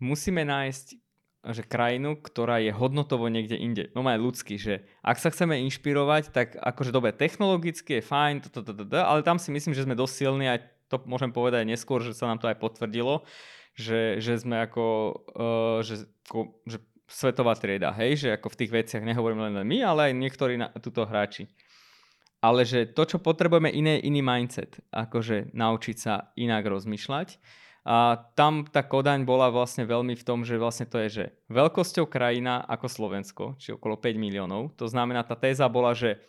musíme nájsť že krajinu, ktorá je hodnotovo niekde inde. No aj ľudský, že ak sa chceme inšpirovať, tak akože dobre, technologicky je fajn, to, to, to, to, ale tam si myslím, že sme dosť silní a to môžem povedať neskôr, že sa nám to aj potvrdilo, že, že sme ako, uh, že, ako, že svetová trieda, hej, že ako v tých veciach nehovorím len my, ale aj niektorí na, tuto hráči. Ale že to, čo potrebujeme, iné, iný mindset, akože naučiť sa inak rozmýšľať a tam tá Kodaň bola vlastne veľmi v tom, že vlastne to je, že veľkosťou krajina ako Slovensko, či okolo 5 miliónov. To znamená, tá téza bola, že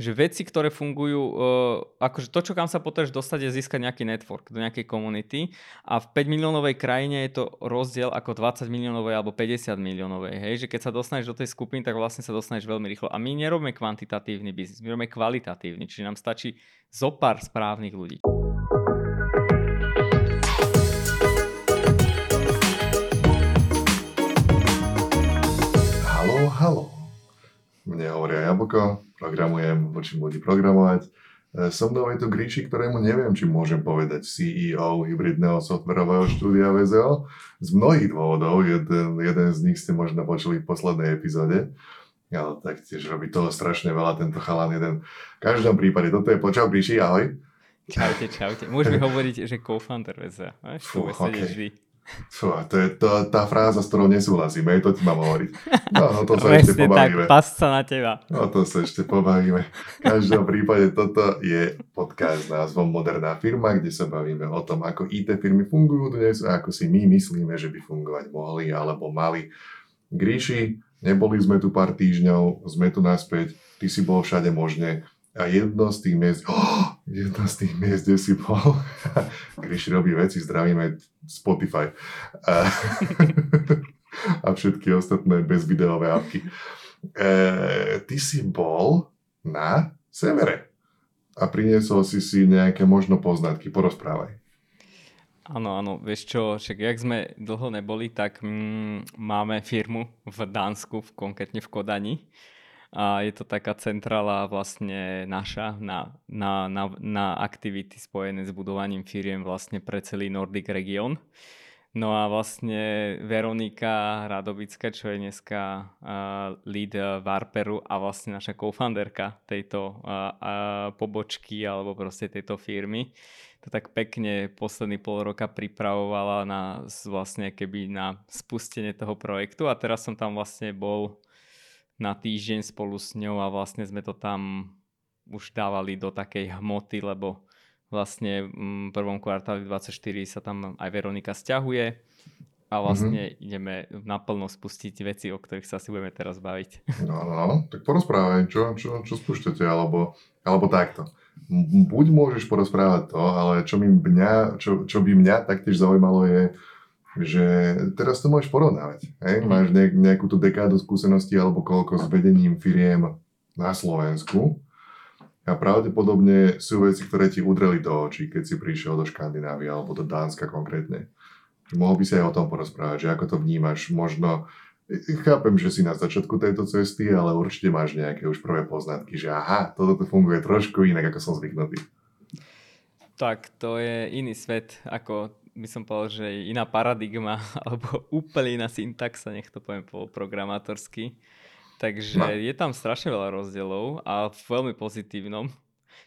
že veci, ktoré fungujú, uh, akože to, čo kam sa potrebuješ dostať, je získať nejaký network do nejakej komunity a v 5 miliónovej krajine je to rozdiel ako 20 miliónovej alebo 50 miliónovej, hej, že keď sa dostaneš do tej skupiny, tak vlastne sa dostaneš veľmi rýchlo. A my nerobíme kvantitatívny biznis, my robíme kvalitatívny, čiže nám stačí zo pár správnych ľudí. Halo. Mne hovoria Jablko, programujem, učím ľudí programovať. E, so mnou je tu Gríši, ktorému neviem, či môžem povedať CEO hybridného softverového štúdia VZO. Z mnohých dôvodov, jeden, jeden z nich ste možno počuli v poslednej epizóde. Ale taktiež robí toho strašne veľa tento chalan jeden. V každom prípade, toto je počau Gríši, ahoj. Čaute, čaute. Môžeme hovoriť, že co-founder VZO. Fú, okay. vždy. Fú, to je to, tá fráza, s ktorou nesúhlasím, aj to ti mám hovoriť. No, no to sa ešte pobavíme. tak, sa na teba. No to sa ešte pobavíme. V každom prípade toto je podcast s názvom Moderná firma, kde sa bavíme o tom, ako IT firmy fungujú dnes a ako si my myslíme, že by fungovať mohli alebo mali. Gríši, neboli sme tu pár týždňov, sme tu naspäť, ty si bol všade možne, a jedno z tých miest, oh, jedno z tých miest, kde si bol, Gríši robí veci, zdravíme Spotify a, a všetky ostatné bezvideové apky. E, ty si bol na severe a priniesol si si nejaké možno poznatky. Porozprávaj. Áno, áno, vieš čo, však jak sme dlho neboli, tak mm, máme firmu v Dánsku, konkrétne v Kodani a je to taká centrála vlastne naša na, na, na, na aktivity spojené s budovaním firiem vlastne pre celý Nordic region. No a vlastne Veronika Radovická, čo je dneska uh, lead Varperu a vlastne naša co-founderka tejto uh, uh, pobočky alebo proste tejto firmy, to tak pekne posledný pol roka pripravovala na vlastne keby na spustenie toho projektu a teraz som tam vlastne bol na týždeň spolu s ňou a vlastne sme to tam už dávali do takej hmoty, lebo vlastne v prvom kvartáli 24 sa tam aj Veronika stiahuje a vlastne mm-hmm. ideme naplno spustiť veci, o ktorých sa si budeme teraz baviť. No, no, no. tak porozprávaj, čo, čo, čo spúšťate, alebo, alebo takto. Buď môžeš porozprávať to, ale čo, mi mňa, čo, čo by mňa taktiež zaujímalo je, že teraz to môžeš porovnávať. Hej? Mm. Máš nejak, nejakú tú dekádu skúseností alebo koľko s vedením firiem na Slovensku a pravdepodobne sú veci, ktoré ti udreli do očí, keď si prišiel do Škandinávie alebo do Dánska konkrétne. Mohol by si aj o tom porozprávať, že ako to vnímaš. Možno, chápem, že si na začiatku tejto cesty, ale určite máš nejaké už prvé poznatky, že aha, toto tu funguje trošku inak, ako som zvyknutý. Tak, to je iný svet, ako by som povedal, že iná paradigma alebo úplne iná syntaxa, nech to poviem po programátorsky. Takže no. je tam strašne veľa rozdielov a v veľmi pozitívnom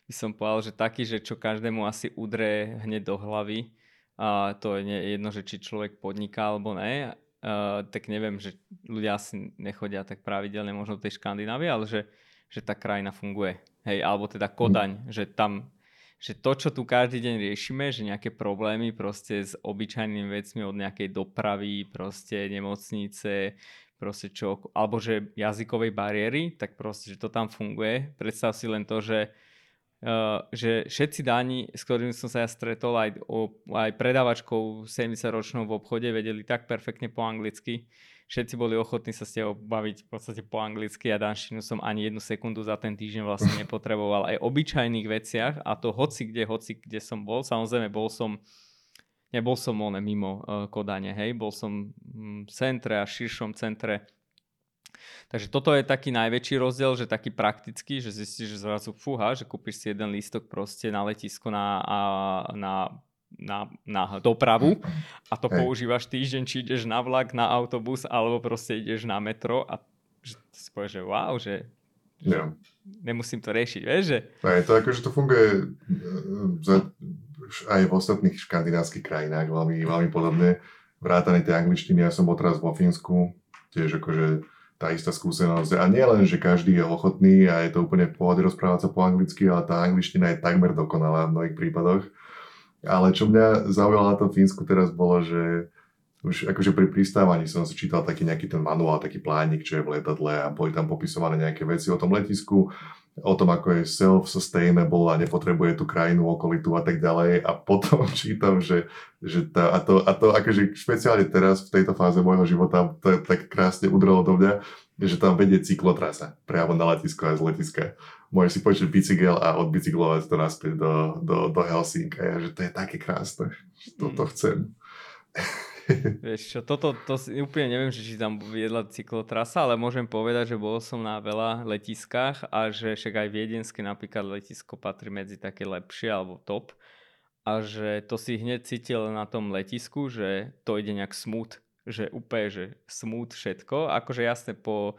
by som povedal, že taký, že čo každému asi udre hneď do hlavy a to je jedno, že či človek podniká alebo ne, uh, tak neviem, že ľudia asi nechodia tak pravidelne možno v tej Škandinávii, ale že, že tá krajina funguje. Hej, alebo teda Kodaň, mm. že tam že to, čo tu každý deň riešime, že nejaké problémy proste s obyčajnými vecmi od nejakej dopravy, proste nemocnice, proste čo, alebo že jazykovej bariéry, tak proste, že to tam funguje. Predstav si len to, že Uh, že všetci dáni, s ktorými som sa ja stretol, aj, o, aj predávačkou 70-ročnou v obchode, vedeli tak perfektne po anglicky, všetci boli ochotní sa s tebou baviť v podstate po anglicky a danštinu som ani jednu sekundu za ten týždeň vlastne nepotreboval. Aj obyčajných veciach a to hoci kde, hoci kde som bol, samozrejme bol som nebol som on mimo uh, Kodane, hej, bol som v centre a širšom centre. Takže toto je taký najväčší rozdiel, že taký praktický, že zistíš, že zrazu fúha, že kúpiš si jeden lístok proste na letisko na, a, na na, na dopravu a to Hej. používaš týždeň, či ideš na vlak, na autobus, alebo proste ideš na metro a si povieš, že wow, že, že nemusím to riešiť, vieš, že Aj to akože to funguje e, za, aj v ostatných škandinávskych krajinách veľmi, veľmi podobne. Vrátane tej angličtiny, ja som bol teraz vo Fínsku, tiež akože tá istá skúsenosť. A nie len, že každý je ochotný a je to úplne v pohode rozprávať sa po anglicky, ale tá angličtina je takmer dokonalá v mnohých prípadoch. Ale čo mňa zaujalo na tom Fínsku teraz bolo, že už akože pri pristávaní som si čítal taký nejaký ten manuál, taký plánik, čo je v lietadle a boli tam popisované nejaké veci o tom letisku, o tom, ako je self-sustainable a nepotrebuje tú krajinu okolitu a tak ďalej. A potom čítam, že, že tá, a, to, a to akože špeciálne teraz v tejto fáze môjho života to tak krásne udrelo do mňa, že tam vedie cyklotrasa priamo na letisko a z letiska. Môžeš si počuť bicykel a odbicyklovať to naspäť do, do, do Helsinka. Ja, že to je také krásne. že Toto chcem. Vieš čo, toto to si úplne neviem, že či tam viedla cyklotrasa, ale môžem povedať, že bol som na veľa letiskách a že však aj viedenské napríklad letisko patrí medzi také lepšie alebo top a že to si hneď cítil na tom letisku, že to ide nejak smooth, že úplne, že smooth všetko. Akože jasne po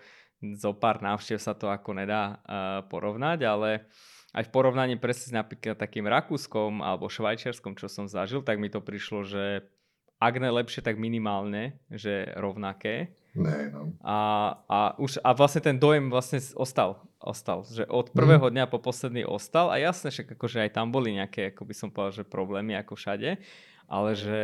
zo pár návštev sa to ako nedá uh, porovnať, ale aj v porovnaní presne s napríklad takým Rakúskom alebo Švajčiarskom, čo som zažil, tak mi to prišlo, že ak ne lepšie, tak minimálne, že rovnaké. Ne, no. A, a, už, a vlastne ten dojem vlastne ostal, ostal, že od prvého dňa po posledný ostal a jasne, že akože aj tam boli nejaké, ako by som povedal, že problémy ako všade, ale že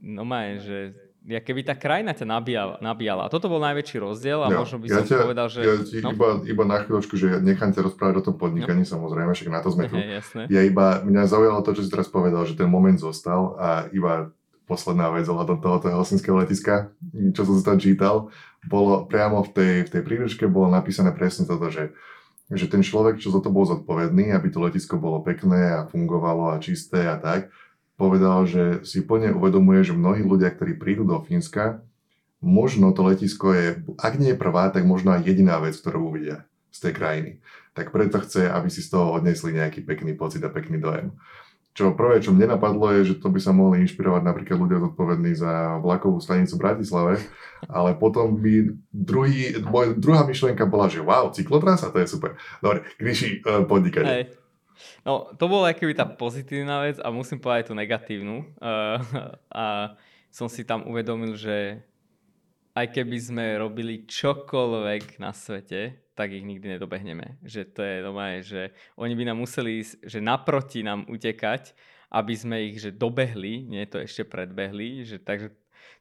no maj, že ja keby tá krajina ťa nabíjala, nabíjala. A toto bol najväčší rozdiel a Ja, možno by ja som ťa, povedal, že... Ja ti no, iba, iba na chvíľočku, že nechám ťa rozprávať o tom podnikaní, no. samozrejme, však na to sme tu. hej, jasné. Ja iba, mňa zaujalo to, čo si teraz povedal, že ten moment zostal a iba posledná vec ohľadom tohoto helsinského letiska, čo som si tam čítal, bolo priamo v tej, v tej príručke bolo napísané presne toto, že, že ten človek, čo za to bol zodpovedný, aby to letisko bolo pekné a fungovalo a čisté a tak, povedal, že si plne uvedomuje, že mnohí ľudia, ktorí prídu do Fínska, možno to letisko je, ak nie je prvá, tak možno aj jediná vec, ktorú uvidia z tej krajiny. Tak preto chce, aby si z toho odnesli nejaký pekný pocit a pekný dojem. Čo prvé, čo mne napadlo, je, že to by sa mohli inšpirovať napríklad ľudia zodpovední za vlakovú stanicu v Bratislave, ale potom by druhý, môj, druhá myšlienka bola, že wow, cyklotrasa, to je super. Dobre, Gríši, uh, podnikanie. Hej. No, to bola akoby tá pozitívna vec a musím povedať tú negatívnu. Uh, a som si tam uvedomil, že aj keby sme robili čokoľvek na svete, tak ich nikdy nedobehneme. Že to je normálne, že oni by nám museli ísť, že naproti nám utekať, aby sme ich že dobehli, nie to ešte predbehli, že takže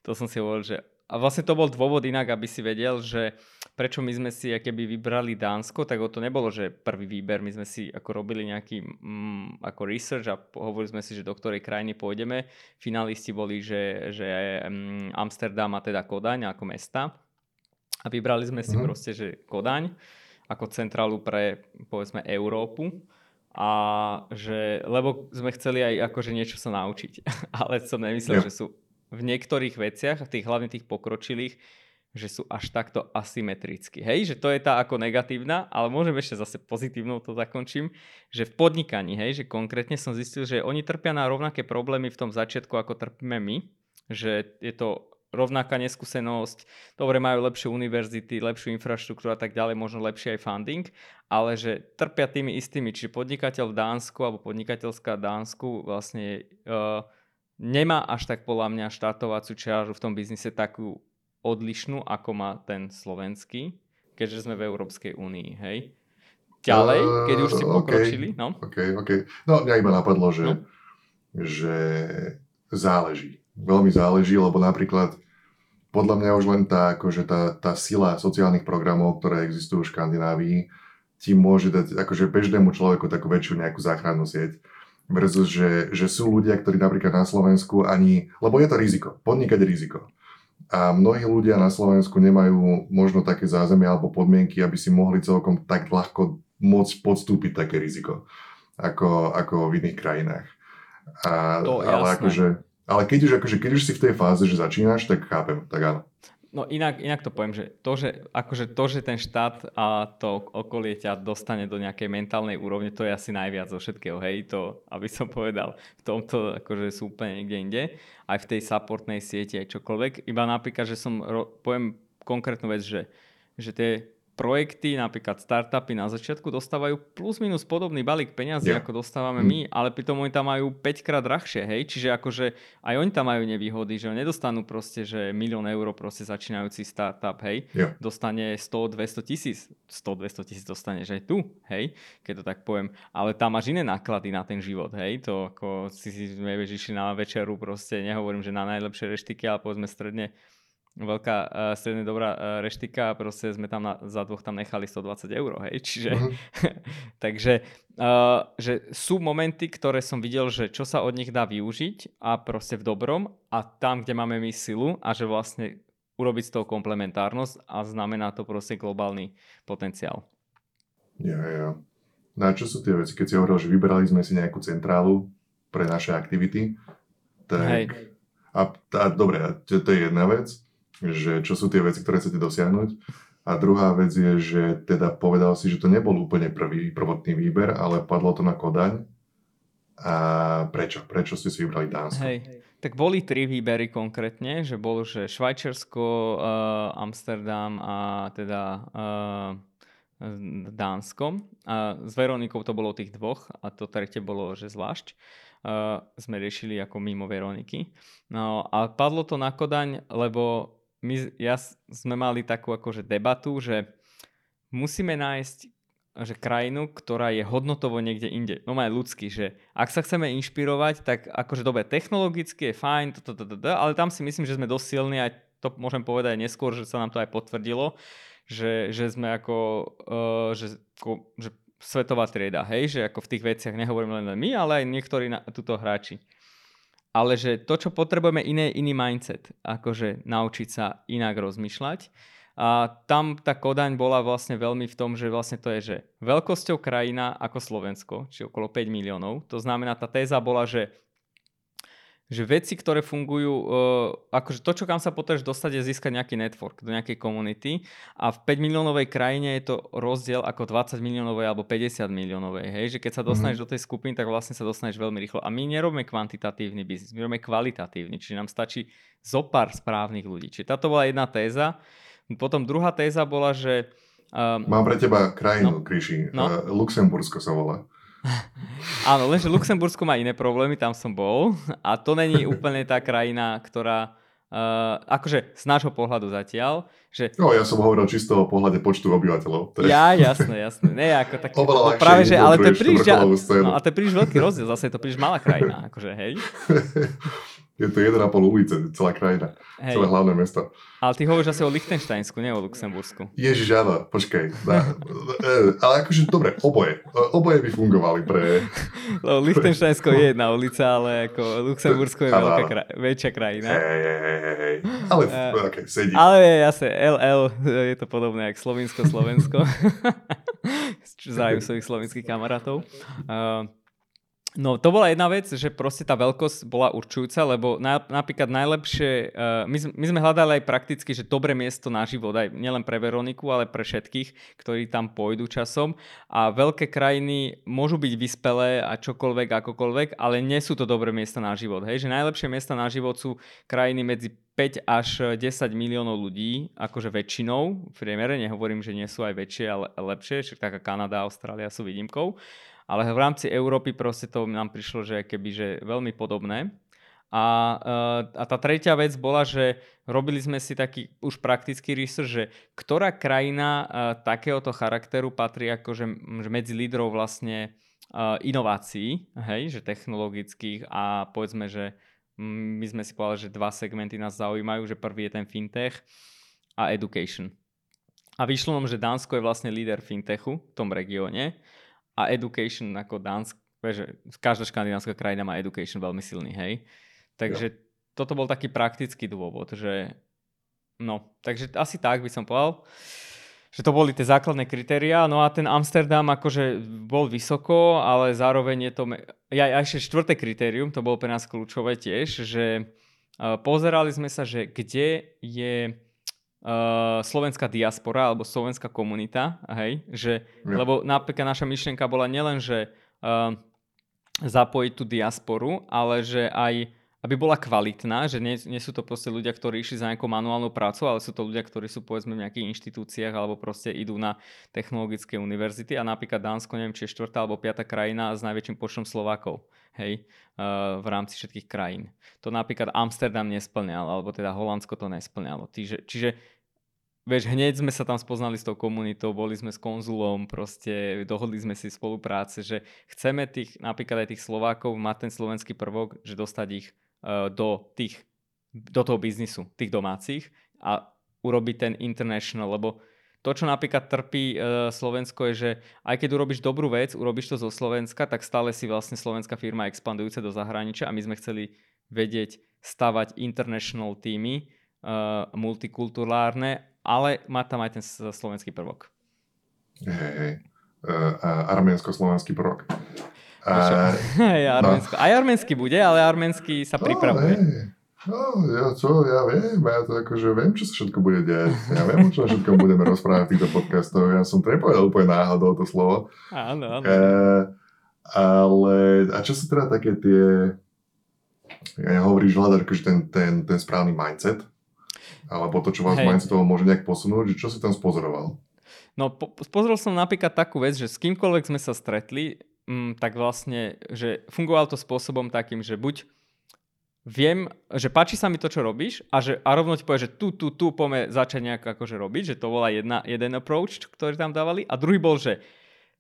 to som si hovoril, že a vlastne to bol dôvod inak, aby si vedel, že prečo my sme si keby vybrali Dánsko, tak to nebolo, že prvý výber, my sme si ako robili nejaký mm, ako research a hovorili sme si, že do ktorej krajiny pôjdeme. Finalisti boli, že, že mm, Amsterdam a teda Kodaň ako mesta. A vybrali sme si mm. proste, že Kodaň ako centrálu pre povedzme Európu a že, lebo sme chceli aj akože niečo sa naučiť. Ale som nemyslel, yeah. že sú v niektorých veciach, tých hlavne tých pokročilých, že sú až takto asymetricky. Hej, že to je tá ako negatívna, ale môžem ešte zase pozitívnou to zakončím, že v podnikaní, hej, že konkrétne som zistil, že oni trpia na rovnaké problémy v tom začiatku, ako trpíme my, že je to rovnaká neskúsenosť, dobre majú lepšie univerzity, lepšiu infraštruktúru a tak ďalej, možno lepší aj funding, ale že trpia tými istými, čiže podnikateľ v Dánsku alebo podnikateľská v Dánsku vlastne uh, nemá až tak podľa mňa štartovaciu čiaru v tom biznise takú odlišnú, ako má ten slovenský, keďže sme v Európskej únii, hej? Ďalej, keď už si uh, pokročili, no? OK, OK. No, mňa iba napadlo, že, no. že záleží. Veľmi záleží, lebo napríklad podľa mňa už len tá, akože tá, tá sila sociálnych programov, ktoré existujú v Škandinávii, ti môže dať akože bežnému človeku takú väčšiu nejakú záchrannú sieť versus, že, že sú ľudia, ktorí napríklad na Slovensku ani, lebo je to riziko, podnikať riziko. A mnohí ľudia na Slovensku nemajú možno také zázemie alebo podmienky, aby si mohli celkom tak ľahko môcť podstúpiť také riziko, ako, ako v iných krajinách. A, to ale, akože, ale keď už, akože, keď už si v tej fáze, že začínaš, tak chápem, tak áno. No inak, inak to poviem, že to, že, akože to, že ten štát a to okolie ťa dostane do nejakej mentálnej úrovne, to je asi najviac zo všetkého, hej, to, aby som povedal, v tomto akože sú úplne niekde inde, aj v tej supportnej sieti, aj čokoľvek, iba napríklad, že som, poviem konkrétnu vec, že, že tie projekty, napríklad startupy na začiatku dostávajú plus minus podobný balík peňazí, yeah. ako dostávame mm. my, ale pritom oni tam majú 5 krát drahšie, hej, čiže akože aj oni tam majú nevýhody, že nedostanú proste, že milión eur proste začínajúci startup, hej, yeah. dostane 100-200 tisíc, 100-200 tisíc dostaneš aj tu, hej, keď to tak poviem, ale tam máš iné náklady na ten život, hej, to ako si si išli na večeru, proste nehovorím, že na najlepšie reštiky, ale povedzme stredne veľká uh, stredne dobrá uh, reštika a proste sme tam na, za dvoch tam nechali 120 eur, hej, čiže uh-huh. takže uh, že sú momenty, ktoré som videl, že čo sa od nich dá využiť a proste v dobrom a tam, kde máme my silu a že vlastne urobiť z toho komplementárnosť a znamená to proste globálny potenciál. Ja, ja. Na čo sú tie veci? Keď si hovoril, že vybrali sme si nejakú centrálu pre naše aktivity, tak... Hej. A, a dobre, to, to je jedna vec že čo sú tie veci, ktoré chcete dosiahnuť. A druhá vec je, že teda povedal si, že to nebol úplne prvý prvotný výber, ale padlo to na Kodaň. A prečo? Prečo ste si vybrali Dánsko? Hej. Tak boli tri výbery konkrétne, že bolo, že Švajčiarsko, uh, Amsterdam a teda uh, Dánsko. A s Veronikou to bolo tých dvoch a to tretie bolo, že zvlášť. Uh, sme riešili ako mimo Veroniky. No a padlo to na Kodaň, lebo my, ja sme mali takú akože debatu, že musíme nájsť že krajinu, ktorá je hodnotovo niekde inde. No aj ľudský, že ak sa chceme inšpirovať, tak akože dobre, technologicky je fajn, to, to, to, to, ale tam si myslím, že sme dosť silní a to môžem povedať aj neskôr, že sa nám to aj potvrdilo, že, že sme ako, uh, že, ako, že svetová trieda, hej, že ako v tých veciach nehovorím len my, ale aj niektorí na, tuto hráči ale že to, čo potrebujeme, iné, iný mindset, akože naučiť sa inak rozmýšľať. A tam tá Kodaň bola vlastne veľmi v tom, že vlastne to je, že veľkosťou krajina ako Slovensko, či okolo 5 miliónov. To znamená, tá téza bola, že že veci, ktoré fungujú, uh, akože to, čo kam sa potrebuješ dostať, je získať nejaký network do nejakej komunity a v 5 miliónovej krajine je to rozdiel ako 20 miliónovej alebo 50 miliónovej, hej, že keď sa dostaneš mm-hmm. do tej skupiny, tak vlastne sa dostaneš veľmi rýchlo. A my nerobíme kvantitatívny biznis, my robíme kvalitatívny, čiže nám stačí zo pár správnych ľudí. Čiže táto bola jedna téza. Potom druhá téza bola, že... Um, Mám pre teba krajinu, no, Kriši. No? Uh, Luxembursko sa volá. Áno, lenže Luxembursko má iné problémy, tam som bol a to není úplne tá krajina, ktorá Uh, akože z nášho pohľadu zatiaľ, že... No, ja som hovoril čisto o pohľade počtu obyvateľov. je... Ja, jasné, jasné. Ne, ako tak... No, práve, že, ale to je príliš, no, a to je príliš veľký rozdiel, zase je to príliš malá krajina, akože, hej. Je to 1,5 ulice, celá krajina, Hej. celé hlavné mesto. Ale ty hovoríš asi o Lichtensteinsku, nie o Luxembursku. Ježiš, áno, počkaj. Na, e, ale akože, dobre, oboje. Oboje by fungovali pre... Lebo Lichtensteinsko je jedna ulica, ale ako Luxembursko je veľká kraj, väčšia krajina. Hej, hej, hej, Ale, uh, okay, sedí. Ale je jasne, LL, je to podobné ako Slovinsko, Slovensko. Zájem svojich slovenských kamarátov. Uh, No to bola jedna vec, že proste tá veľkosť bola určujúca, lebo na, napríklad najlepšie, uh, my, my sme hľadali aj prakticky, že dobré miesto na život, aj nielen pre Veroniku, ale pre všetkých, ktorí tam pôjdu časom. A veľké krajiny môžu byť vyspelé a čokoľvek, akokoľvek, ale nie sú to dobré miesta na život. Hej? Že najlepšie miesta na život sú krajiny medzi 5 až 10 miliónov ľudí, akože väčšinou, v priemere, nehovorím, že nie sú aj väčšie, ale lepšie, však taká Kanada a Austrália sú výnimkou ale v rámci Európy proste to nám prišlo, že keby že veľmi podobné. A, eh, a tá tretia vec bola, že robili sme si taký už praktický research, že ktorá krajina uh, takéhoto charakteru patrí akože medzi lídrov vlastne uh, inovácií, hej, že technologických a povedzme, že my sme si povedali, že dva segmenty nás zaujímajú, že prvý je ten fintech a education. A vyšlo nám, že Dánsko je vlastne líder fintechu v tom regióne a education ako Dánsk, že každá škandinávska krajina má education veľmi silný, hej. Takže jo. toto bol taký praktický dôvod, že no, takže asi tak by som povedal že to boli tie základné kritériá. No a ten Amsterdam akože bol vysoko, ale zároveň je to... Ja, ja ešte štvrté kritérium, to bolo pre nás kľúčové tiež, že uh, pozerali sme sa, že kde je uh, slovenská diaspora alebo slovenská komunita, hej, že, ja. lebo napríklad naša myšlienka bola nielen, že uh, zapojiť tú diasporu, ale že aj aby bola kvalitná, že nie, nie sú to proste ľudia, ktorí išli za nejakou manuálnou prácou, ale sú to ľudia, ktorí sú povedzme v nejakých inštitúciách alebo proste idú na technologické univerzity a napríklad Dánsko, neviem, či je štvrtá alebo piata krajina s najväčším počtom Slovákov, hej, uh, v rámci všetkých krajín. To napríklad Amsterdam nesplňal, alebo teda Holandsko to nesplňalo. Čiže, čiže vieš, hneď sme sa tam spoznali s tou komunitou, boli sme s konzulom, proste dohodli sme si spolupráce, že chceme tých, napríklad aj tých Slovákov mať ten slovenský prvok, že dostať ich Eh, do, tých, do toho biznisu, tých domácich a urobiť ten international, lebo to, čo napríklad trpí e, Slovensko je, že aj keď urobíš dobrú vec, urobíš to zo Slovenska, tak stále si vlastne slovenská firma expandujúca do zahraničia a my sme chceli vedieť stavať international týmy, e, multikulturálne, ale má tam aj ten slovenský prvok. Hej, hej. Uh, arménsko-slovenský prvok. A, aj, arménsko. No. aj arménsky bude, ale arménsky sa pripravuje. No, no, ja čo, ja viem, ja to akože viem, čo sa všetko bude diať. Ja viem, o čo všetko budeme rozprávať v týchto podcastoch. Ja som to nepovedal úplne náhodou to slovo. Áno, áno. E, ale, a čo sú teda také tie, ja hovoríš, hľadať akože ten, ten, ten správny mindset, alebo to, čo vás Hej. mindsetov môže nejak posunúť, že čo si tam spozoroval? No, po, pozrel som napríklad takú vec, že s kýmkoľvek sme sa stretli, mm, tak vlastne, že fungovalo to spôsobom takým, že buď viem, že páči sa mi to, čo robíš a, že, a rovno ti povie, že tu, tu, tu poďme začať nejak akože robiť, že to bola jedna, jeden approach, ktorý tam dávali a druhý bol, že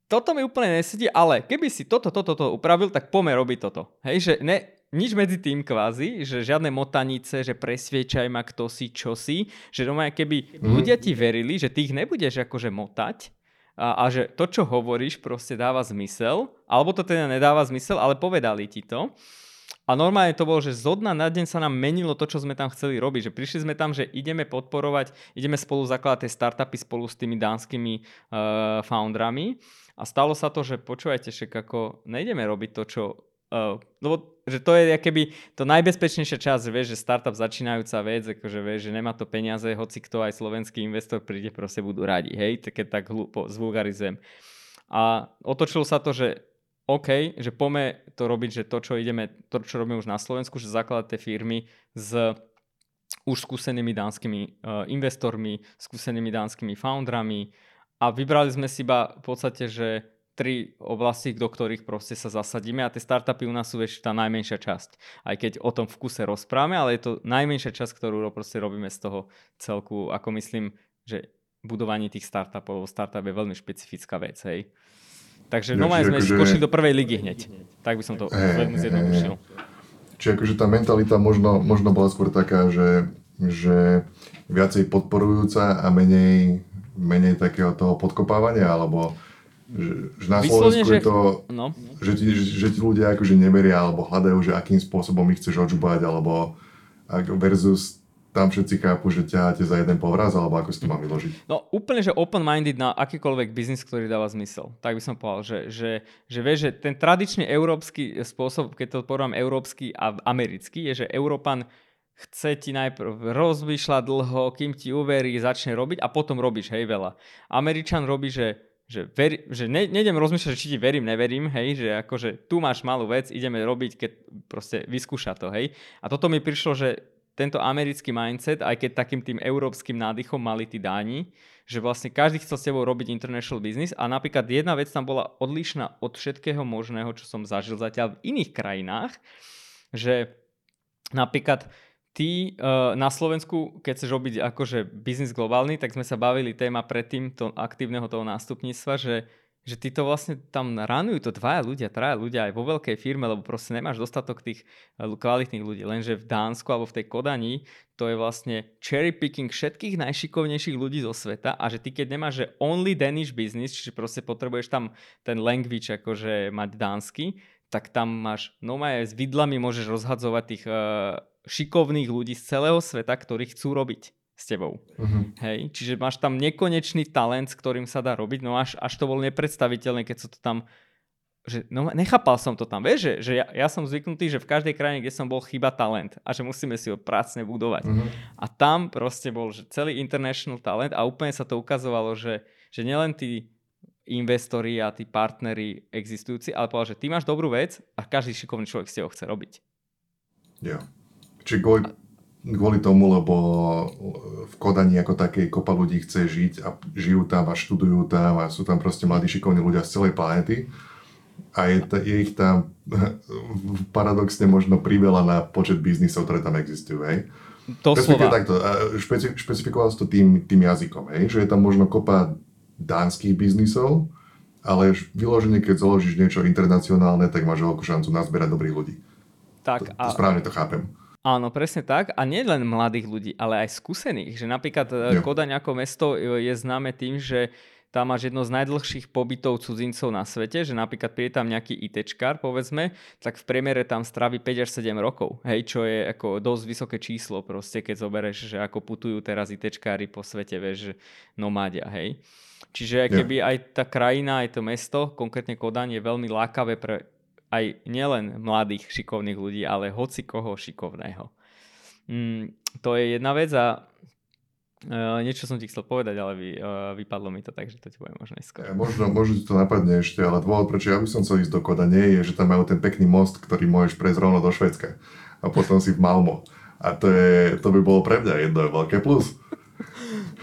toto mi úplne nesedí, ale keby si toto, toto, toto upravil, tak poďme robiť toto. Hej, že ne, nič medzi tým kvázi, že žiadne motanice, že presviečaj ma kto si, čo si, že doma keby mm. ľudia ti verili, že ty ich nebudeš akože motať, a, a že to, čo hovoríš, proste dáva zmysel, alebo to teda nedáva zmysel, ale povedali ti to. A normálne to bolo, že zo dna na deň sa nám menilo to, čo sme tam chceli robiť. Že prišli sme tam, že ideme podporovať, ideme spolu zakladať tie startupy spolu s tými dánskymi uh, foundrami. A stalo sa to, že počúvajte, však ako nejdeme robiť to, čo Uh, lebo že to je keby to najbezpečnejšia časť, vieš, že startup začínajúca vec, akože vieš, že nemá to peniaze, hoci kto aj slovenský investor príde, proste budú radi, hej, keď tak hlúpo zvulgarizujem. A otočilo sa to, že OK, že pome to robiť, že to, čo ideme, to, čo robíme už na Slovensku, že zakladať firmy s už skúsenými dánskymi uh, investormi, skúsenými dánskymi foundrami. A vybrali sme si iba v podstate, že tri oblasti, do ktorých proste sa zasadíme a tie startupy u nás sú ešte tá najmenšia časť. Aj keď o tom v kuse rozprávame, ale je to najmenšia časť, ktorú proste robíme z toho celku, ako myslím, že budovanie tých startupov, startup je veľmi špecifická vec, hej. Takže no, no sme akože... skočili do prvej ligy hneď. Tak by som to hey, veľmi zjednodušil. Čiže akože tá mentalita možno, možno bola skôr taká, že, že viacej podporujúca a menej, menej takého toho podkopávania, alebo že, že na Slovensku je to, no. že, ti, že, že ti ľudia akože neveria alebo hľadajú, že akým spôsobom ich chceš odžubať alebo versus tam všetci chápu, že ťaháte za jeden povraz, alebo ako si to mám vyložiť? No úplne, že open-minded na akýkoľvek biznis, ktorý dáva zmysel. Tak by som povedal, že, že, že vieš, že ten tradičný európsky spôsob, keď to porovnám európsky a americký, je, že Európan chce ti najprv rozmýšľať dlho, kým ti uverí, začne robiť a potom robíš, hej, veľa. Američan robí, že že, veri, že ne, nejdem rozmýšľať, či ti verím, neverím, hej, že akože tu máš malú vec, ideme robiť, keď proste vyskúša to, hej. A toto mi prišlo, že tento americký mindset, aj keď takým tým európskym nádychom mali tí dáni, že vlastne každý chcel s tebou robiť international business a napríklad jedna vec tam bola odlišná od všetkého možného, čo som zažil zatiaľ v iných krajinách, že napríklad Ty uh, na Slovensku, keď chceš robiť akože biznis globálny, tak sme sa bavili téma predtým to aktívneho toho nástupníctva, že, že ty to vlastne tam ranujú to dvaja ľudia, traja ľudia aj vo veľkej firme, lebo proste nemáš dostatok tých eh, kvalitných ľudí. Lenže v Dánsku alebo v tej Kodani to je vlastne cherry picking všetkých najšikovnejších ľudí zo sveta a že ty keď nemáš že only Danish business, čiže proste potrebuješ tam ten language akože mať dánsky, tak tam máš, no s vidlami môžeš rozhadzovať tých uh, šikovných ľudí z celého sveta, ktorí chcú robiť s tebou. Uh-huh. Hej, čiže máš tam nekonečný talent, s ktorým sa dá robiť, no až, až to bolo nepredstaviteľné, keď sa to tam že no, nechápal som to tam, vieš, že, že ja, ja som zvyknutý, že v každej krajine, kde som bol, chyba talent a že musíme si ho prácne budovať. Mm-hmm. A tam proste bol že celý international talent a úplne sa to ukazovalo, že, že nielen tí investori a tí partneri existujúci, ale povedal, že ty máš dobrú vec a každý šikovný človek si ho chce robiť. Jo. Čiže kvôli, kvôli tomu, lebo v Kodani ako takej kopa ľudí chce žiť a žijú tam a študujú tam a sú tam proste mladí šikovní ľudia z celej planety a je, je ich tam paradoxne možno priveľa na počet biznisov, ktoré tam existujú, hej. Doslova. takto, špeci, špecifikoval to tým, tým jazykom, hej, že je tam možno kopa dánskych biznisov, ale vyloženie, keď založíš niečo internacionálne, tak máš veľkú šancu nazbierať dobrých ľudí. Tak, to, to a... správne to chápem. Áno, presne tak. A nie len mladých ľudí, ale aj skúsených. Že napríklad e, jo. Kodaň ako mesto je známe tým, že tam máš jedno z najdlhších pobytov cudzincov na svete, že napríklad príde tam nejaký ITčkár, povedzme, tak v priemere tam straví 5 až 7 rokov, hej, čo je ako dosť vysoké číslo proste, keď zoberieš, že ako putujú teraz ITčkári po svete, vieš, že nomádia, hej. Čiže keby aj tá krajina, aj to mesto, konkrétne Kodaň, je veľmi lákavé pre aj nielen mladých šikovných ľudí, ale hoci koho šikovného. Mm, to je jedna vec a Uh, niečo som ti chcel povedať, ale vy, uh, vypadlo mi to, takže to ti poviem možno neskôr. Ja, možno, možno ti to napadne ešte, ale dôvod, prečo ja by som chcel ísť do Kodane, je, že tam majú ten pekný most, ktorý môžeš prejsť rovno do Švedska. A potom si v Malmo. A to, je, to by bolo pre mňa jedno veľké plus.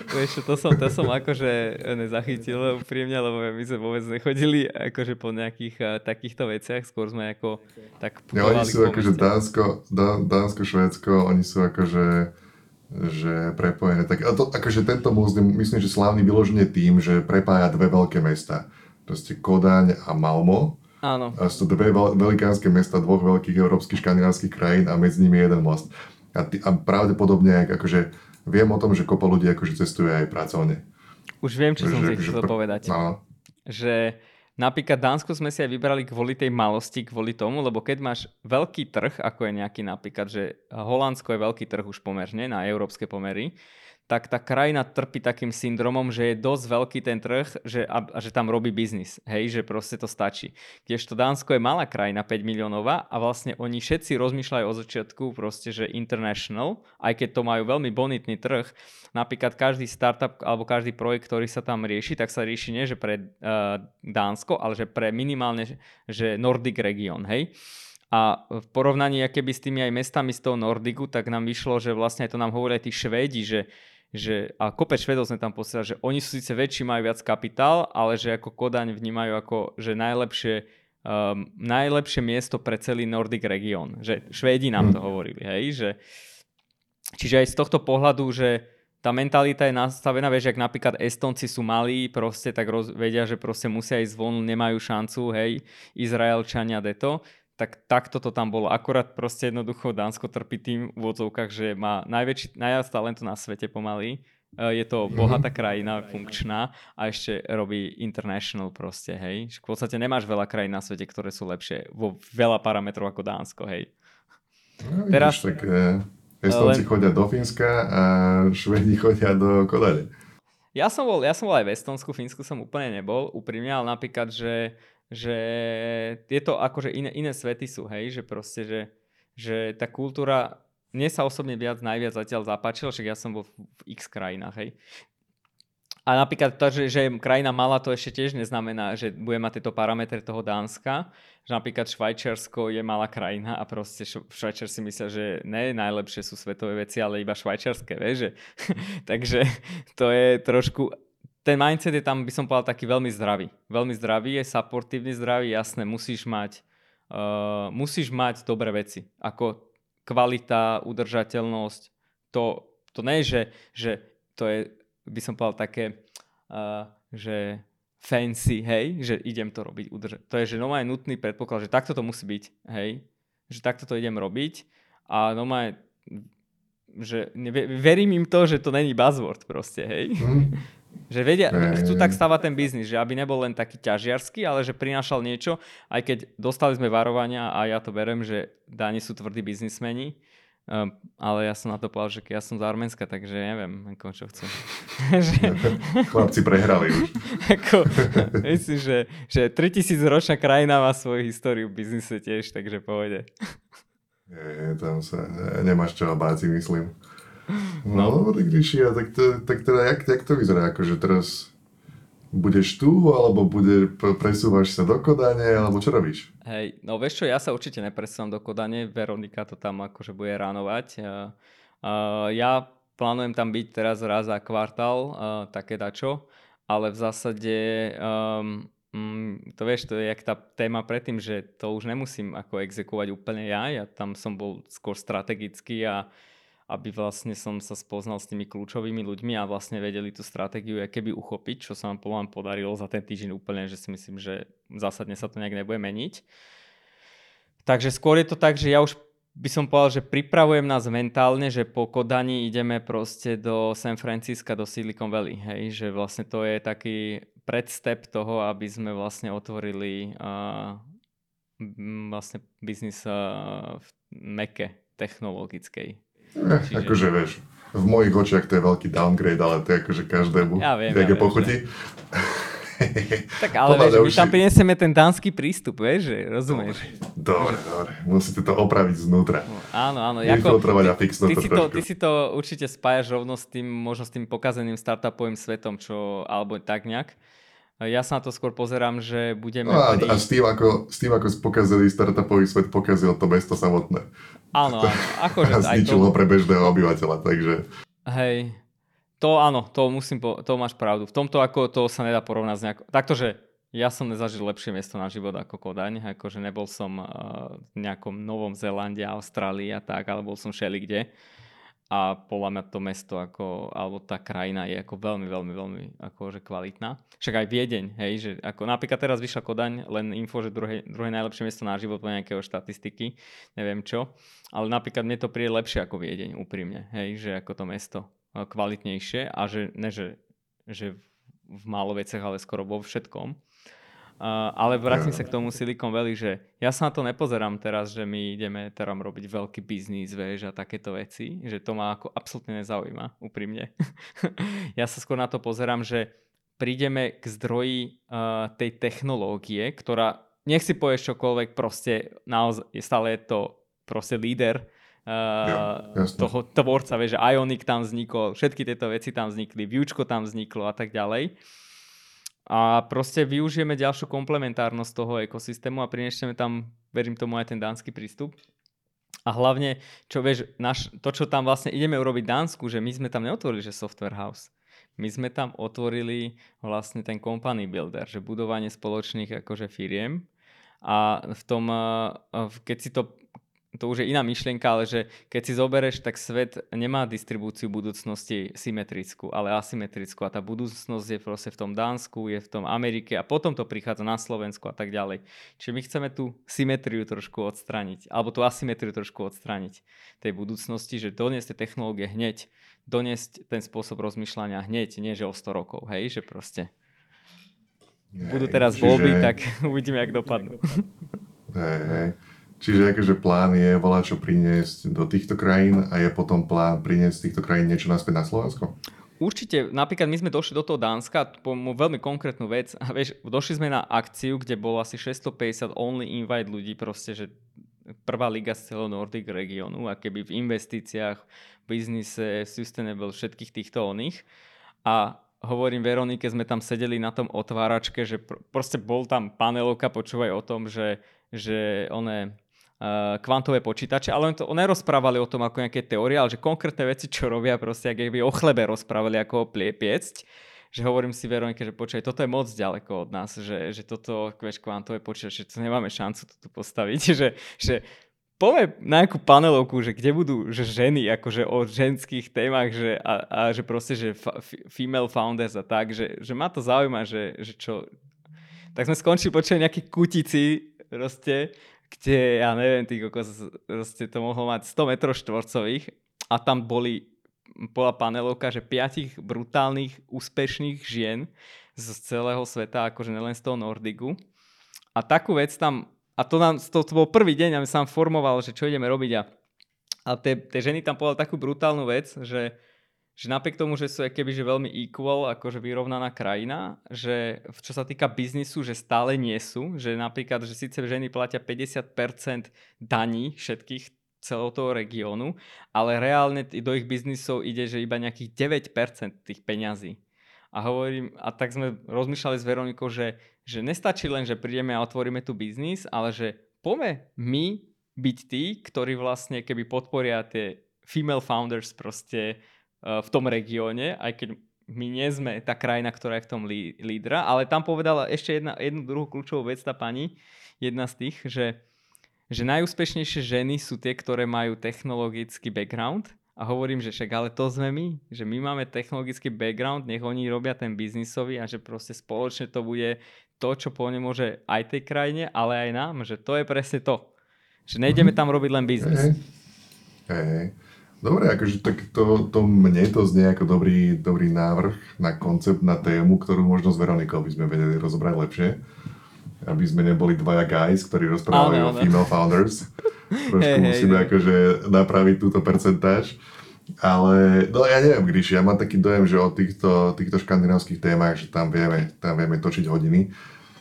Vieš, to som, to som akože nezachytil úprimne, lebo my sme vôbec nechodili akože po nejakých uh, takýchto veciach, skôr sme ako tak ja, Oni sú akože Dánsko, Dánsko, Švédsko, oni sú akože že prepojené. Tak, a to, akože tento most myslím, že slávny vyloženie tým, že prepája dve veľké mesta. Proste Kodaň a Malmo. Áno. A sú to dve velikánske mesta dvoch veľkých európskych škandinávskych krajín a medzi nimi jeden most. A, ty, a pravdepodobne akože viem o tom, že kopa ľudí akože cestuje aj pracovne. Už viem, čo že, som si chcel pr- povedať. No. Že Napríklad Dánsko sme si aj vybrali kvôli tej malosti, kvôli tomu, lebo keď máš veľký trh, ako je nejaký napríklad, že Holandsko je veľký trh už pomerne na európske pomery, tak tá krajina trpí takým syndromom, že je dosť veľký ten trh že, a, a že tam robí biznis. Hej, že proste to stačí. Kdežto Dánsko je malá krajina, 5 miliónová a vlastne oni všetci rozmýšľajú o začiatku proste, že international, aj keď to majú veľmi bonitný trh. Napríklad každý startup alebo každý projekt, ktorý sa tam rieši, tak sa rieši nie že pre uh, Dánsko, ale že pre minimálne že Nordic region, hej. A v porovnaní keby s tými aj mestami z toho Nordiku, tak nám vyšlo, že vlastne to nám hovoria tí Švédi, že že, a kopec Švedov sme tam posielali, že oni sú síce väčší, majú viac kapitál, ale že ako Kodaň vnímajú ako, že najlepšie, um, najlepšie miesto pre celý Nordic region. Že Švédi nám to hm. hovorili, hej, že čiže aj z tohto pohľadu, že tá mentalita je nastavená, vieš, ak napríklad Estonci sú malí, proste tak roz, vedia, že proste musia ísť von, nemajú šancu, hej, Izraelčania, deto, tak takto to tam bolo. Akorát proste jednoducho Dánsko trpí tým v odzovkách, že má najväčší, najviac talentu na svete pomaly. E, je to mhm. bohatá krajina, funkčná a ešte robí international proste, hej. V podstate nemáš veľa krajín na svete, ktoré sú lepšie vo veľa parametrov ako Dánsko, hej. No, vidíš, Teraz, tak eh, Estonci len... chodia do Fínska a Švedi chodia do Kodane. Ja som, bol, ja som bol aj v Estonsku, Fínsku som úplne nebol, úprimne, ale napríklad, že že je to akože iné, iné svety sú, hej, že proste, že, že tá kultúra, mne sa osobne viac najviac zatiaľ zapáčil, však ja som bol v, x krajinách, hej. A napríklad to, že, že krajina malá, to ešte tiež neznamená, že bude mať tieto parametre toho Dánska, že napríklad Švajčiarsko je malá krajina a proste Švajčiar si myslia, že ne najlepšie sú svetové veci, ale iba švajčiarske, vieš, že? Takže to je trošku ten mindset je tam, by som povedal, taký veľmi zdravý. Veľmi zdravý, je supportívny zdravý, jasné, musíš mať, uh, musíš mať dobré veci, ako kvalita, udržateľnosť. To, to nie je, že, že to je, by som povedal, také, uh, že fancy, hej, že idem to robiť, udržať. To je, že normálne nutný predpoklad, že takto to musí byť, hej, že takto to idem robiť a normálne že verím im to, že to není buzzword proste, hej. Mm. Že vedia, chcú tak stavať ten biznis, že aby nebol len taký ťažiarsky, ale že prinášal niečo, aj keď dostali sme varovania a ja to berem, že dáni sú tvrdí biznismeni, Uh, ale ja som na to povedal, že ja som z Arménska, takže neviem, ako čo chcem. Chlapci prehrali už. ako, myslím, že, že 3000 ročná krajina má svoju históriu v biznise tiež, takže povede. Je, tam sa nemáš čo báť, si myslím. No, no. tak Ríši, tak, to, tak teda, jak, jak to vyzerá, akože teraz budeš tu, alebo bude, presúvaš sa do Kodane, alebo čo robíš? Hej, no vieš čo, ja sa určite nepresúvam do Kodane, Veronika to tam akože bude ránovať. Uh, uh, ja plánujem tam byť teraz raz za kvartál, uh, také dačo, ale v zásade um, mm, to vieš, to je jak tá téma predtým, že to už nemusím ako exekovať úplne ja, ja tam som bol skôr strategický a aby vlastne som sa spoznal s tými kľúčovými ľuďmi a vlastne vedeli tú stratégiu keby uchopiť, čo sa nám poviem podarilo za ten týždeň úplne, že si myslím, že zásadne sa to nejak nebude meniť. Takže skôr je to tak, že ja už by som povedal, že pripravujem nás mentálne, že po Kodani ideme proste do San Francisca, do Silicon Valley, hej, že vlastne to je taký predstep toho, aby sme vlastne otvorili uh, vlastne biznis uh, v meke technologickej. Eh, Čiže... Akože vieš, v mojich očiach to je veľký downgrade, ale to je akože každému, ja viem, ja pochutí. tak ale vieš, my tam prinesieme ten dánsky prístup, vieš, že rozumieš. Dobre, dobre, musíte to opraviť znútra. No, áno, áno. Ako, ty, a fixnúť ty, to si to, ty si to určite spájaš rovno s tým, možno s tým pokazeným startupovým svetom, čo, alebo tak nejak. Ja sa na to skôr pozerám, že budeme... No a, a s, tým, ako, s tým, ako pokazili startupový svet, pokazil to mesto samotné. Áno, áno. Akože a zničil to... pre bežného obyvateľa, takže... Hej, to áno, to musím, po, to máš pravdu. V tomto ako to sa nedá porovnať s nejakou... Takto, že ja som nezažil lepšie miesto na život ako Kodaň, akože nebol som uh, v nejakom Novom Zélande, Austrálii a tak, ale bol som všeli kde a podľa mňa to mesto ako, alebo tá krajina je ako veľmi, veľmi, veľmi akože kvalitná. Však aj Viedeň, hej, že ako napríklad teraz vyšla Kodaň, len info, že druhé, druhé najlepšie miesto na život po nejakého štatistiky, neviem čo, ale napríklad mne to príde lepšie ako Viedeň, úprimne, hej, že ako to mesto kvalitnejšie a že ne, že, že v málo veciach, ale skoro vo všetkom. Uh, ale vrátim sa k tomu Silicon Valley, že ja sa na to nepozerám teraz, že my ideme teraz robiť veľký biznis, vieš, a takéto veci, že to ma ako absolútne nezaujíma, úprimne. ja sa skôr na to pozerám, že prídeme k zdroji uh, tej technológie, ktorá, nech si povieš čokoľvek, proste naozaj, stále je to proste líder uh, ja, toho tvorca, vieš, že Ionic tam vznikol, všetky tieto veci tam vznikli, Viewčko tam vzniklo a tak ďalej a proste využijeme ďalšiu komplementárnosť toho ekosystému a prinesieme tam, verím tomu, aj ten dánsky prístup. A hlavne, čo vieš, naš, to, čo tam vlastne ideme urobiť Dánsku, že my sme tam neotvorili, že software house. My sme tam otvorili vlastne ten company builder, že budovanie spoločných akože firiem. A v tom, keď si to to už je iná myšlienka, ale že keď si zoberieš, tak svet nemá distribúciu budúcnosti symetrickú, ale asymetrickú a tá budúcnosť je proste v tom Dánsku, je v tom Amerike a potom to prichádza na Slovensku a tak ďalej. Čiže my chceme tú symetriu trošku odstraniť, alebo tú asymetriu trošku odstraniť tej budúcnosti, že doniesť tie technológie hneď, doniesť ten spôsob rozmýšľania hneď, nie že o 100 rokov, hej, že proste budú teraz voľby, tak uvidíme, jak dopadnú. Hej, hej. Čiže akože plán je volá čo priniesť do týchto krajín a je potom plán priniesť z týchto krajín niečo naspäť na Slovensko? Určite, napríklad my sme došli do toho Dánska, po veľmi konkrétnu vec, a vieš, došli sme na akciu, kde bolo asi 650 only invite ľudí, proste, že prvá liga z celého Nordic regionu a keby v investíciách, biznise, sustainable, všetkých týchto oných. A hovorím Veronike, sme tam sedeli na tom otváračke, že pr- proste bol tam panelovka, počúvaj o tom, že, že one kvantové počítače, ale oni to nerozprávali o tom ako nejaké teórie, ale že konkrétne veci, čo robia proste, ak by o chlebe rozprávali, ako ho piecť, že hovorím si Veronike, že počkaj, toto je moc ďaleko od nás, že, že toto, vieš, kvantové počítače, to nemáme šancu tu postaviť, že, že povie na nejakú panelovku, že kde budú že ženy, akože o ženských témach, že, a, a že proste, že fa, female founders a tak, že, že ma to zaujíma, že, že čo... Tak sme skončili počať nejaký kutici, proste, kde, ja neviem, tí kokos, proste to mohlo mať 100 m štvorcových a tam boli, bola panelovka, že piatich brutálnych, úspešných žien z celého sveta, akože nelen z toho Nordigu. A takú vec tam, a to, nám, to, to bol prvý deň a my sa formoval, že čo ideme robiť a A tie, tie ženy tam povedali takú brutálnu vec, že, že napriek tomu, že sú keby že veľmi equal, akože vyrovnaná krajina, že čo sa týka biznisu, že stále nie sú, že napríklad, že síce ženy platia 50% daní všetkých celého toho regiónu, ale reálne do ich biznisov ide, že iba nejakých 9% tých peňazí. A hovorím, a tak sme rozmýšľali s Veronikou, že, že nestačí len, že prídeme a otvoríme tu biznis, ale že poďme my byť tí, ktorí vlastne keby podporia tie female founders proste v tom regióne, aj keď my nie sme tá krajina, ktorá je v tom lí- lídra, ale tam povedala ešte jedna, jednu druhú kľúčovú vec tá pani, jedna z tých, že, že najúspešnejšie ženy sú tie, ktoré majú technologický background a hovorím, že však ale to sme my, že my máme technologický background, nech oni robia ten biznisový a že proste spoločne to bude to, čo pomôže aj tej krajine, ale aj nám, že to je presne to. Že nejdeme tam robiť len biznis. Hey, hey. Dobre, akože tak to, to mne to znie ako dobrý, dobrý návrh na koncept, na tému, ktorú možno s Veronikou by sme vedeli rozobrať lepšie. Aby sme neboli dvaja guys, ktorí rozprávajú o female founders. Trošku hey, musíme hey, akože napraviť túto percentáž. Ale, no ja neviem, Gríši, ja mám taký dojem, že o týchto, týchto škandinávskych témach, že tam vieme, tam vieme točiť hodiny.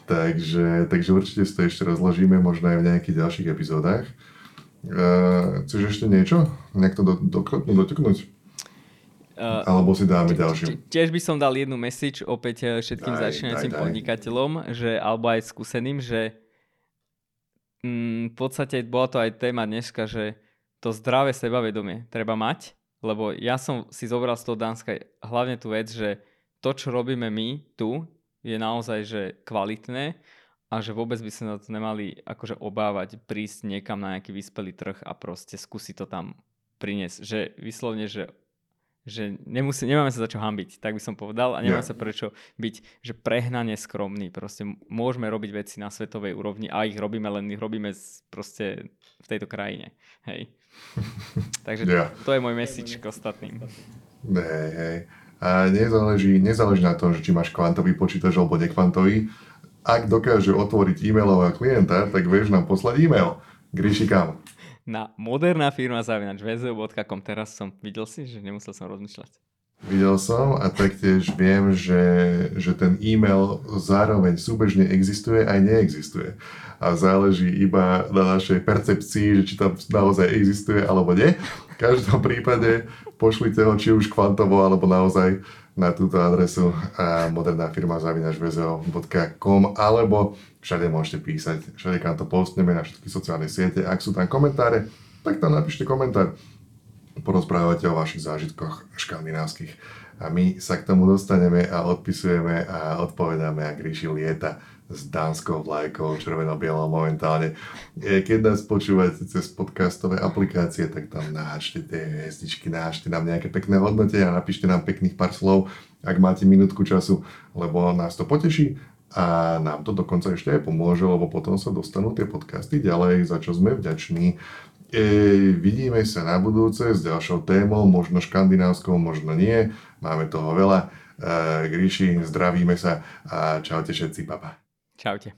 Takže, takže určite si to ešte rozložíme, možno aj v nejakých ďalších epizódach. Uh, chceš ešte niečo? Nejak to do, dotknúť? Uh, Alebo si dáme ďalšiu. Tiež by som dal jednu message opäť eh, všetkým začínajúcim podnikateľom, že, alebo aj skúseným, že mm, v podstate bola to aj téma dneska, že to zdravé sebavedomie treba mať, lebo ja som si zobral z toho Dánska hlavne tú vec, že to, čo robíme my tu, je naozaj že kvalitné a že vôbec by na to nemali akože obávať prísť niekam na nejaký vyspelý trh a proste skúsiť to tam priniesť. Že vyslovne, že že nemusí, nemáme sa za čo hambiť, tak by som povedal a nemáme yeah. sa prečo byť že prehnane skromný. Proste môžeme robiť veci na svetovej úrovni a ich robíme, len ich robíme z, proste v tejto krajine. Hej. Takže yeah. to je môj message k ostatným. Hej, hej. A nezáleží, nezáleží na tom, že či máš kvantový počítač alebo nekvantový. Ak dokáže otvoriť e-mailového klienta, tak vieš nám poslať e-mail. Gríši kam? Na moderná firma zavinač Teraz som videl si, že nemusel som rozmýšľať. Videl som a taktiež viem, že, že ten e-mail zároveň súbežne existuje aj neexistuje. A záleží iba na našej percepcii, že či tam naozaj existuje alebo nie. V každom prípade pošlite ho či už kvantovo alebo naozaj na túto adresu moderná firma zavinačvezo.com alebo všade môžete písať, všade kam to postneme na všetky sociálne siete. Ak sú tam komentáre, tak tam napíšte komentár porozprávate o vašich zážitkoch škandinávskych. A my sa k tomu dostaneme a odpisujeme a odpovedáme, ak ríši lieta s dánskou vlajkou červeno-bielou momentálne. Keď nás počúvate cez podcastové aplikácie, tak tam naháčte tie hviezdičky, naháčte nám nejaké pekné hodnote a napíšte nám pekných pár slov, ak máte minútku času, lebo nás to poteší a nám to dokonca ešte aj pomôže, lebo potom sa dostanú tie podcasty ďalej, za čo sme vďační. E, vidíme sa na budúce s ďalšou témou, možno škandinávskou, možno nie. Máme toho veľa. E, Gríši, zdravíme sa a čaute všetci, papa. Čaute.